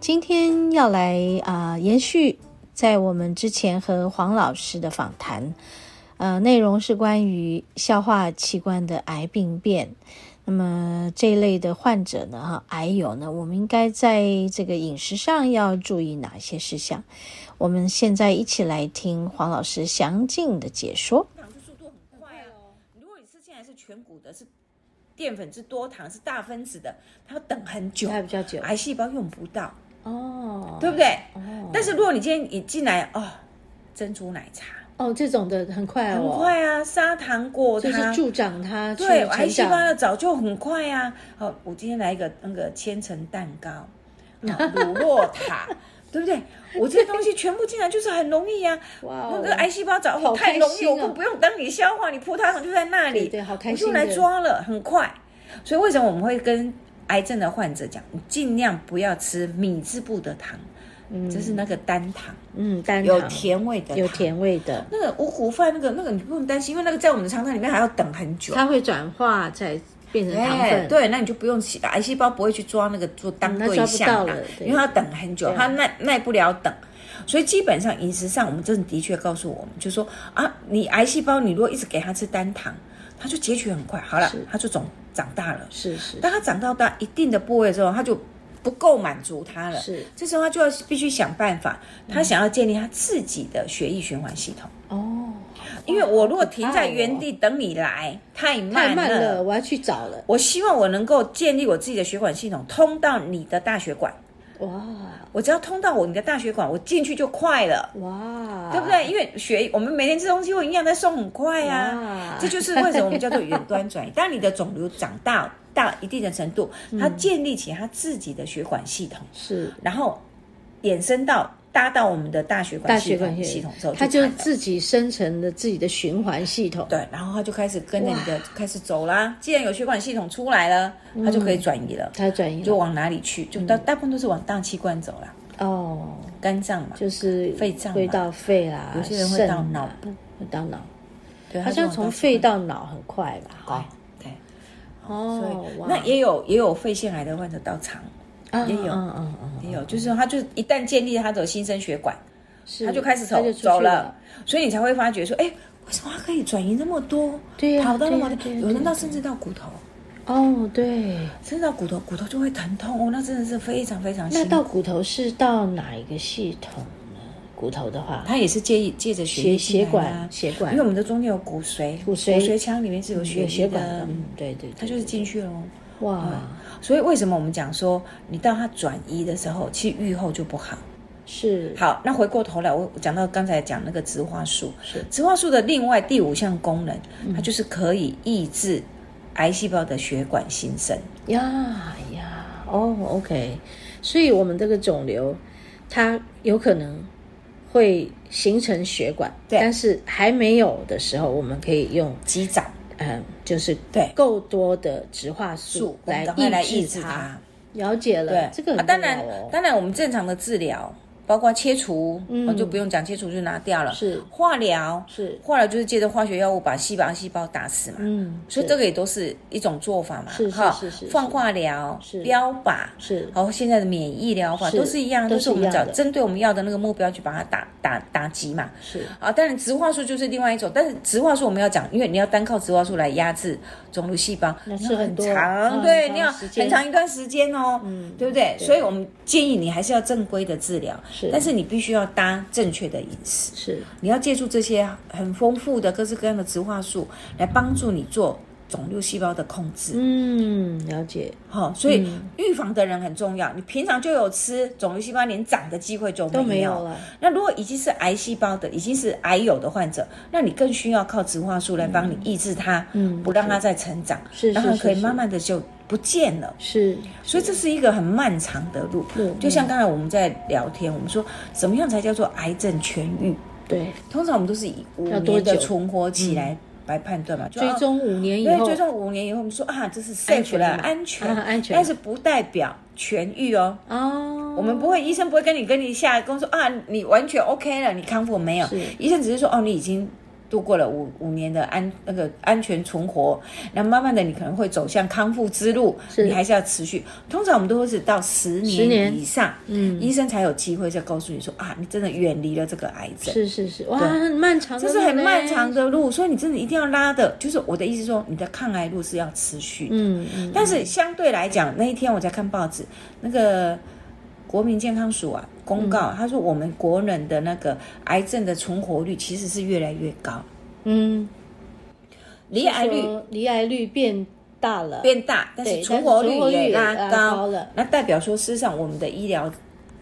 今天要来啊、呃，延续在我们之前和黄老师的访谈，呃，内容是关于消化器官的癌病变。那么这一类的患者呢，哈，癌友呢，我们应该在这个饮食上要注意哪些事项？我们现在一起来听黄老师详尽的解说。糖的速度很快哦，如果你吃进来是全谷的，是。淀粉质多糖是大分子的，它要等很久，还比较久，癌细胞用不到哦，对不对？哦，但是如果你今天一进来哦，珍珠奶茶哦，这种的很快哦，很快啊，砂糖果它就是助长它，对，癌细胞的早就很快啊。好，我今天来一个那个千层蛋糕，乳酪塔。对不对？我这些东西全部进来就是很容易呀、啊。哇，那个癌细胞早太容易，我不用等你消化，你葡萄糖就在那里，对，对，好开心，我就来抓了，很快。所以为什么我们会跟癌症的患者讲，你尽量不要吃米字部的糖，嗯，就是那个单糖，嗯，单糖有甜味的，有甜味的。那个五谷饭，那个那个你不用担心，因为那个在我们的肠道里面还要等很久，它会转化在。变成糖分，对，那你就不用洗了。癌细胞不会去抓那个做当对象的，嗯、因为它等很久，它耐耐不了等。所以基本上饮食上，我们真的的确告诉我们，就是说啊，你癌细胞你如果一直给它吃单糖，它就截取很快，好了，它就总长大了。是是。当他长到大一定的部位之后，他就不够满足他了。是。这时候他就要必须想办法，他想要建立他自己的血液循环系统。哦。因为我如果停在原地等你来，太慢了，太慢了，我要去找了。我希望我能够建立我自己的血管系统，通到你的大血管。哇！我只要通到我你的大血管，我进去就快了。哇！对不对？因为血，我们每天吃东西，会营养在送很快啊。这就是为什么我们叫做远端转移。当你的肿瘤长大到一定的程度，它建立起它自己的血管系统，是，然后衍生到。搭到我们的大血管系统系统之后，它就自己生成了自己的循环系统。对，然后它就开始跟着你的开始走啦。既然有血管系统出来了，它就可以转移了。它转移就往哪里去？就大大部分都是往大器官走啦。哦，肝脏嘛，就是肺脏会到肺啦，有些人会到脑部，会到脑。对，好像从肺到脑很快吧？哦，对。哦，那也有也有肺腺癌的患者到肠。也有，嗯嗯嗯，也有，就是他，就一旦建立他的新生血管，他就开始走走了，所以你才会发觉说，哎，为什么他可以转移那么多？对呀，跑到那么多，有人到甚至到骨头。哦，对，甚至到骨头，骨头就会疼痛哦，那真的是非常非常。那到骨头是到哪一个系统呢？骨头的话，它也是借借着血血管血管，因为我们的中间有骨髓，骨髓。腔里面是有血血管的，嗯，对对，它就是进去了。哇，所以为什么我们讲说，你到它转移的时候，其实愈后就不好。是，好，那回过头来，我讲到刚才讲那个植化素，是。植化素的另外第五项功能，它就是可以抑制癌细胞的血管新生。呀呀，哦，OK，所以我们这个肿瘤，它有可能会形成血管，但是还没有的时候，我们可以用击掌。嗯，就是对够多的植化素来抑制它。了解了，对，这个很当然，当然我们正常的治疗。包括切除，嗯，就不用讲切除就拿掉了。是化疗，是化疗就是借着化学药物把细胞细胞打死嘛。嗯，所以这个也都是一种做法嘛。是是是是。放化疗，是标靶，是。然后现在的免疫疗法都是一样，都是我们找针对我们要的那个目标去把它打打打击嘛。是啊，当然植化素就是另外一种，但是植化素我们要讲，因为你要单靠植化素来压制肿瘤细胞，那是很长，对，你要很长一段时间哦，嗯，对不对？所以我们建议你还是要正规的治疗。是，但是你必须要搭正确的饮食，是，你要借助这些很丰富的各式各样的植化素来帮助你做肿瘤细胞的控制。嗯，了解。好，所以预防的人很重要。你平常就有吃，肿瘤细胞连长的机会就没有，都没有了。那如果已经是癌细胞的，已经是癌友的患者，那你更需要靠植化素来帮你抑制它，嗯，不让它再成长，是，然后可以慢慢的就不见了。是，所以这是一个很漫长的路。嗯，就像刚才我们在聊天，我们说怎么样才叫做癌症痊愈？对，通常我们都是以五年的存活期来来判断嘛，追踪五年以后，追踪五年以后，我们说啊，这是 safe 了，安全，安全，但是不代表痊愈哦。哦，我们不会，医生不会跟你跟你下工说啊，你完全 OK 了，你康复没有？医生只是说哦，你已经。度过了五五年的安那个安全存活，那慢慢的你可能会走向康复之路，你还是要持续。通常我们都会是到十年以上，嗯，医生才有机会再告诉你说啊，你真的远离了这个癌症。是是是，哇，很漫长的，这是很漫长的路，所以你真的一定要拉的，就是我的意思说，你的抗癌路是要持续的。嗯嗯。但是相对来讲，那一天我在看报纸，那个。国民健康署啊，公告，他说我们国人的那个癌症的存活率其实是越来越高，嗯，离癌率离癌率变大了，变大，但是存活率也拉高了，那代表说，事实上我们的医疗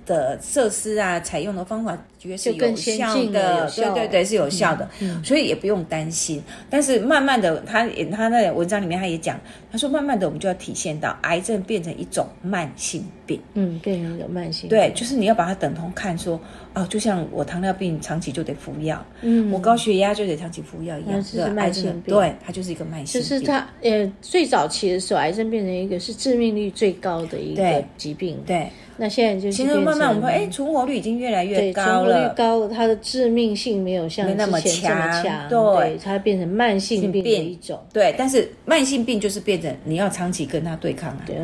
的设施啊，采用的方法绝对是有效的，对对对，是有效的，所以也不用担心。但是慢慢的，他也他那文章里面他也讲，他说慢慢的我们就要体现到癌症变成一种慢性病，嗯，变成一个慢性，对，就是你要把它等同看说，哦，就像我糖尿病长期就得服药，嗯，我高血压就得长期服药一样，是慢性病，对，它就是一个慢性病。就是它呃最早期的时候，癌症变成一个是致命率最高的一个疾病，对。那现在就是其实慢慢我们会哎，存活率已经越来越高了，存活率高了，它的致命性没有像那么强，对，它变成慢性病的一种，对，但是慢性病就是变成你要长期跟它对抗啊，对，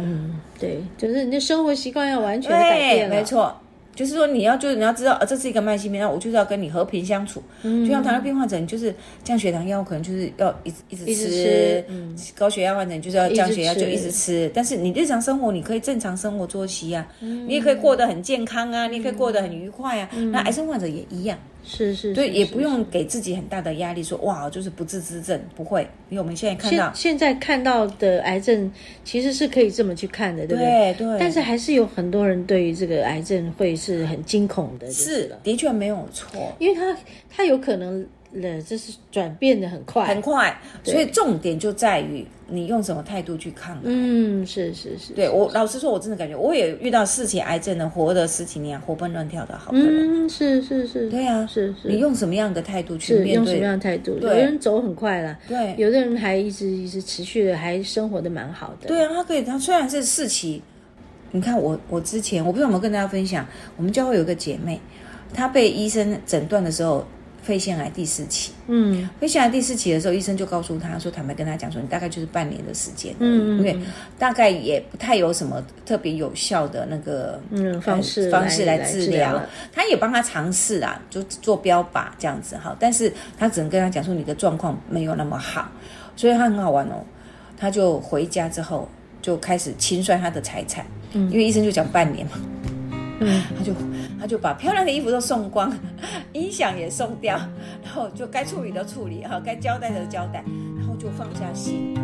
对，就是你的生活习惯要完全改变了，没错。就是说，你要就是你要知道，呃，这是一个慢性病，那我就是要跟你和平相处。嗯，就像糖尿病患者，你就是降血糖药，可能就是要一直一直吃。直吃。嗯，高血压患者，就是要降血压，就一直吃。但是你日常生活，你可以正常生活作息啊，嗯，你也可以过得很健康啊，你也可以过得很愉快啊。那癌症患者也一样。是是，对，也不用给自己很大的压力，说哇，就是不治之症，不会，因为我们现在看到现在看到的癌症其实是可以这么去看的，对不对？对，但是还是有很多人对于这个癌症会是很惊恐的，是的确没有错，因为他他有可能。了，这是转变的很快，很快，所以重点就在于你用什么态度去抗。嗯，是是是，对我老实说，我真的感觉我也遇到四期癌症的，活了十几年，活蹦乱跳的好的人。嗯，是是是，对啊，是是。你用什么样的态度去面对？用什么样的态度？有的人走很快了，对，有的人还一直一直持续的，还生活的蛮好的。对啊，他可以，他虽然是四期，你看我我之前我不知道有没有跟大家分享，我们教会有个姐妹，她被医生诊断的时候。肺腺癌第四期，嗯，肺腺癌第四期的时候，医生就告诉他说，坦白跟他讲说，你大概就是半年的时间，嗯，因为大概也不太有什么特别有效的那个嗯方式方式来治疗，他也帮他尝试啊，就做标靶这样子哈，但是他只能跟他讲说，你的状况没有那么好，所以他很好玩哦，他就回家之后就开始清算他的财产，嗯，因为医生就讲半年嘛。他就他就把漂亮的衣服都送光，音响也送掉，然后就该处理的处理，哈，该交代的交代，然后就放下心。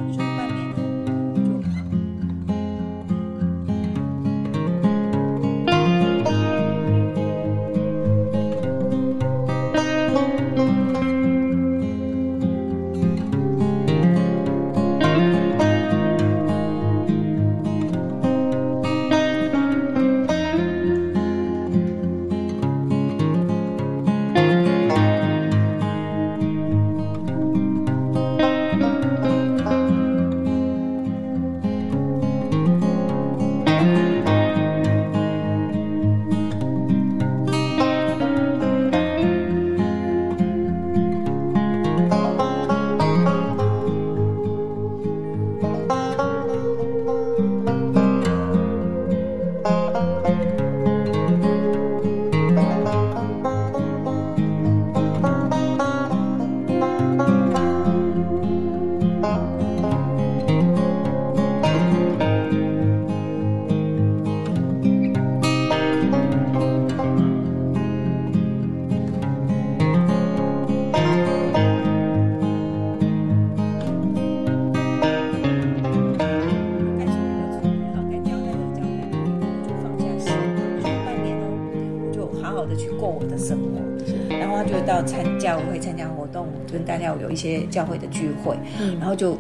跟大家有一些教会的聚会，嗯、然后就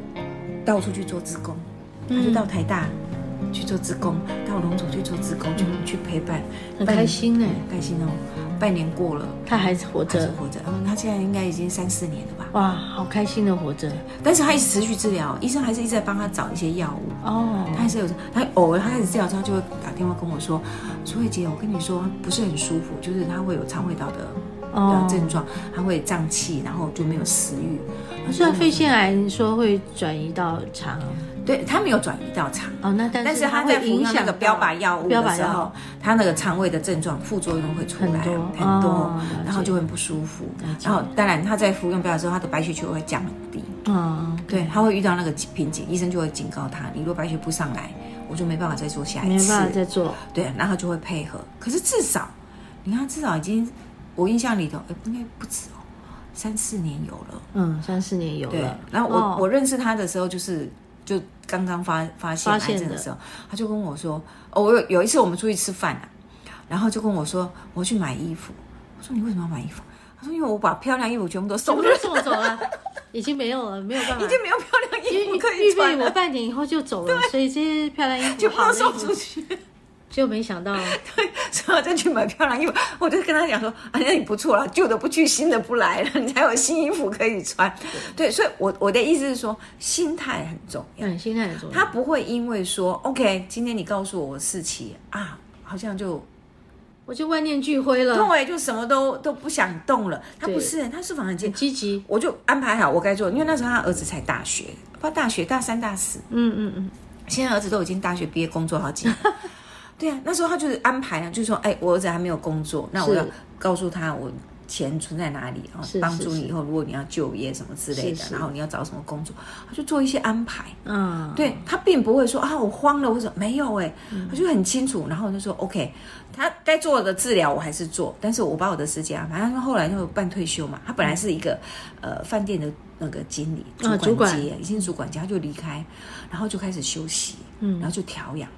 到处去做志工，他就到台大去做志工，到龙总去做志工，就去陪伴，很开心哎，开心哦。半年过了，他还是活着，活着。嗯，他现在应该已经三四年了吧？哇，好开心的活着。但是他一直持续治疗，医生还是一直在帮他找一些药物。哦，他还是有，他偶尔他开始治疗之后，就会打电话跟我说：“楚慧姐，我跟你说不是很舒服，就是他会有肠胃道的的症状，他会胀气，然后就没有食欲。”虽然肺腺癌你说会转移到肠。对，他没有转移到肠哦，那但是他在服用那个标靶药物的时候，他那个肠胃的症状副作用会出来很多，然后就很不舒服。然后当然他在服用标靶之后，他的白血球会降低。嗯，对，他会遇到那个瓶颈，医生就会警告他，你如果白血不上来，我就没办法再做下一次，没办法再做。对，然后就会配合。可是至少，你看至少已经，我印象里头，哎，应该不止哦，三四年有了。嗯，三四年有了。对，然后我我认识他的时候就是。就刚刚发发现癌症的时候，他就跟我说：“哦，我有有一次我们出去吃饭啊，然后就跟我说我去买衣服。我说你为什么要买衣服？他说因为我把漂亮衣服全部都送都，送走了，已经没有了，没有办法，已经没有漂亮衣服可以穿了。预备我半年以后就走了，所以这些漂亮衣服就不能送出去。”就没想到，对，所以我再去买漂亮衣服。我就跟他讲说：“啊，那你不错了，旧的不去，新的不来了，你才有新衣服可以穿。”对，所以我，我我的意思是说，心态很重要。嗯，心态很重要。他不会因为说，OK，今天你告诉我我事情啊，好像就我就万念俱灰了，对，就什么都都不想动了。他不是，他是反而很积极。我就安排好我该做，因为那时候他儿子才大学，不大学大三大四。嗯嗯嗯，现在儿子都已经大学毕业，工作好几年。对啊，那时候他就是安排啊，就是说，哎，我儿子还没有工作，那我要告诉他我钱存在哪里，然后帮助你以后，如果你要就业什么之类的，然后你要找什么工作，他就做一些安排。嗯，对，他并不会说啊，我慌了，或者没有哎，他就很清楚，然后就说 OK，他该做的治疗我还是做，但是我把我的时间安排。反正后来就半退休嘛，他本来是一个呃饭店的那个经理，主管。级，已经主管级，他就离开，然后就开始休息，嗯，然后就调养。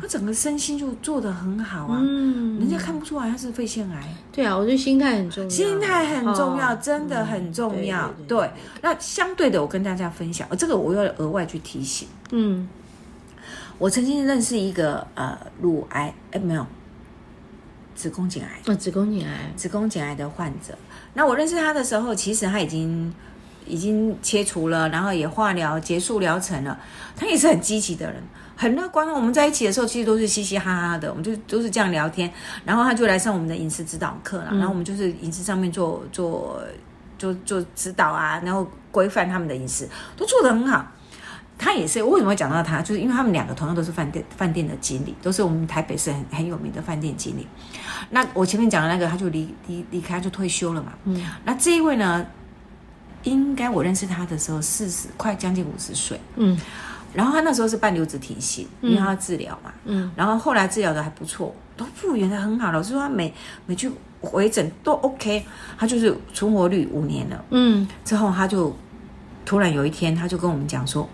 他整个身心就做得很好啊，嗯，人家看不出来他是肺腺癌。对啊，我觉得心态很重要，心态很重要，真的很重要。对，那相对的，我跟大家分享，这个我要额外去提醒。嗯，我曾经认识一个呃乳癌，哎没有，子宫颈癌，哦，子宫颈癌，子宫颈癌的患者。那我认识他的时候，其实他已经已经切除了，然后也化疗结束疗程了，他也是很积极的人。很乐观。我们在一起的时候，其实都是嘻嘻哈哈的，我们就都是这样聊天。然后他就来上我们的饮食指导课了，嗯、然后我们就是饮食上面做做做做指导啊，然后规范他们的饮食，都做得很好。他也是，我为什么会讲到他？就是因为他们两个同样都是饭店饭店的经理，都是我们台北市很很有名的饭店经理。那我前面讲的那个，他就离离离开就退休了嘛。嗯。那这一位呢，应该我认识他的时候四十快将近五十岁。嗯。然后他那时候是半留职停薪，因为他要治疗嘛。嗯。然后后来治疗的还不错，都复原的很好。老师说他每每去回诊都 OK，他就是存活率五年了。嗯。之后他就突然有一天，他就跟我们讲说，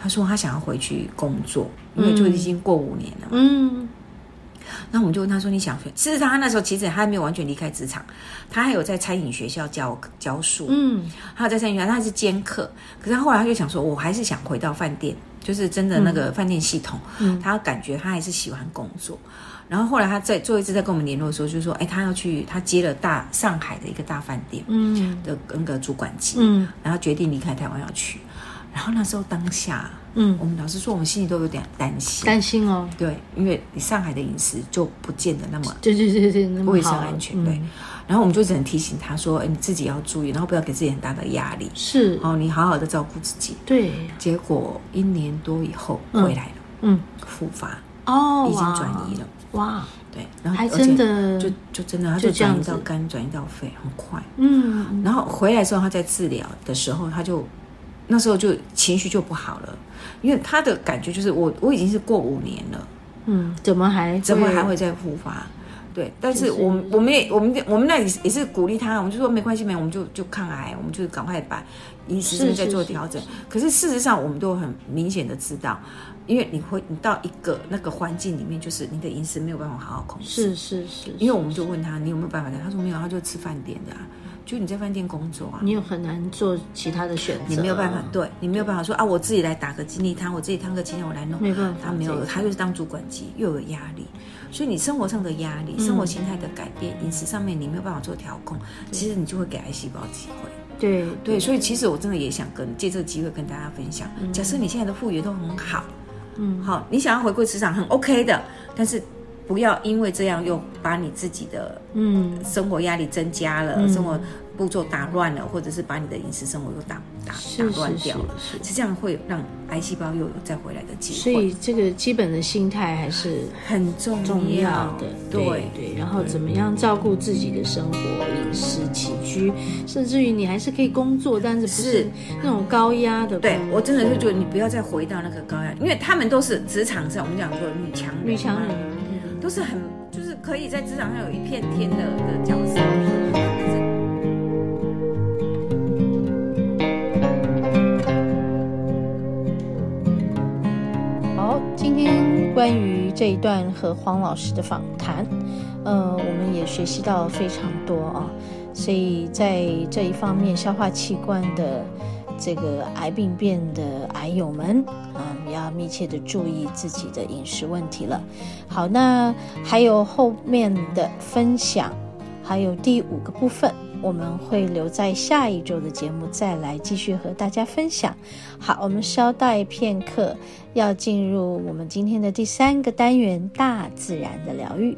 他说他想要回去工作，因为就已经过五年了嘛。嗯。那我们就问他说：“你想回？”事实上，他那时候其实他还没有完全离开职场，他还有在餐饮学校教教书。嗯。还有在餐饮学校，他是兼课。可是他后来他就想说：“我还是想回到饭店。”就是真的那个饭店系统，嗯，他感觉他还是喜欢工作。然后后来他在最后一次在跟我们联络的时候，就说：“哎，他要去，他接了大上海的一个大饭店，嗯，的那个主管级，嗯，然后决定离开台湾要去。然后那时候当下，嗯，我们老实说，我们心里都有点担心，担心哦，对，因为你上海的饮食就不见得那么，对对对对，卫生安全，对。然后我们就只能提醒他说：“哎，你自己要注意，然后不要给自己很大的压力。是哦，你好好的照顾自己。对。结果一年多以后回来了，嗯，复发哦，已经转移了。哇，对，然后还真的就就真的，他就转移到肝，转移到肺，很快。嗯，然后回来之后，他在治疗的时候，他就那时候就情绪就不好了，因为他的感觉就是我我已经是过五年了，嗯，怎么还怎么还会再复发？对，但是我们我们也我们我们那里也是鼓励他，我们就说没关系，没有，我们就就抗癌，我们就赶快把饮食上面再做调整。可是事实上，我们都很明显的知道，因为你会你到一个那个环境里面，就是你的饮食没有办法好好控制。是是是，因为我们就问他，你有没有办法的？他说没有，他就吃饭点的啊。就你在饭店工作啊，你又很难做其他的选择，你没有办法，对你没有办法说啊，我自己来打个精力汤，我自己烫个鸡蛋我来弄，没办法，他没有，他就是当主管机，又有压力，所以你生活上的压力，生活形态的改变，饮食上面你没有办法做调控，其实你就会给癌细胞机会。对对，所以其实我真的也想跟借这个机会跟大家分享，假设你现在的复原都很好，嗯，好，你想要回归职场很 OK 的，但是。不要因为这样又把你自己的嗯。生活压力增加了，嗯、生活步骤打乱了，或者是把你的饮食生活又打打打乱掉。了，是，是，是，是这样会让癌细胞又有再回来的机会。所以这个基本的心态还是很重要。的。对。对，然后怎么样照顾自己的生活、饮食起居，甚至于你还是可以工作，但是不是那种高压的。对，我真的就觉得你不要再回到那个高压，因为他们都是职场上我们讲说女强女强人。都是很，就是可以在职场上有一片天的的角色。好，今天关于这一段和黄老师的访谈，呃，我们也学习到非常多啊。所以在这一方面，消化器官的。这个癌病变的癌友们，要密切的注意自己的饮食问题了。好，那还有后面的分享，还有第五个部分，我们会留在下一周的节目再来继续和大家分享。好，我们稍待片刻，要进入我们今天的第三个单元——大自然的疗愈。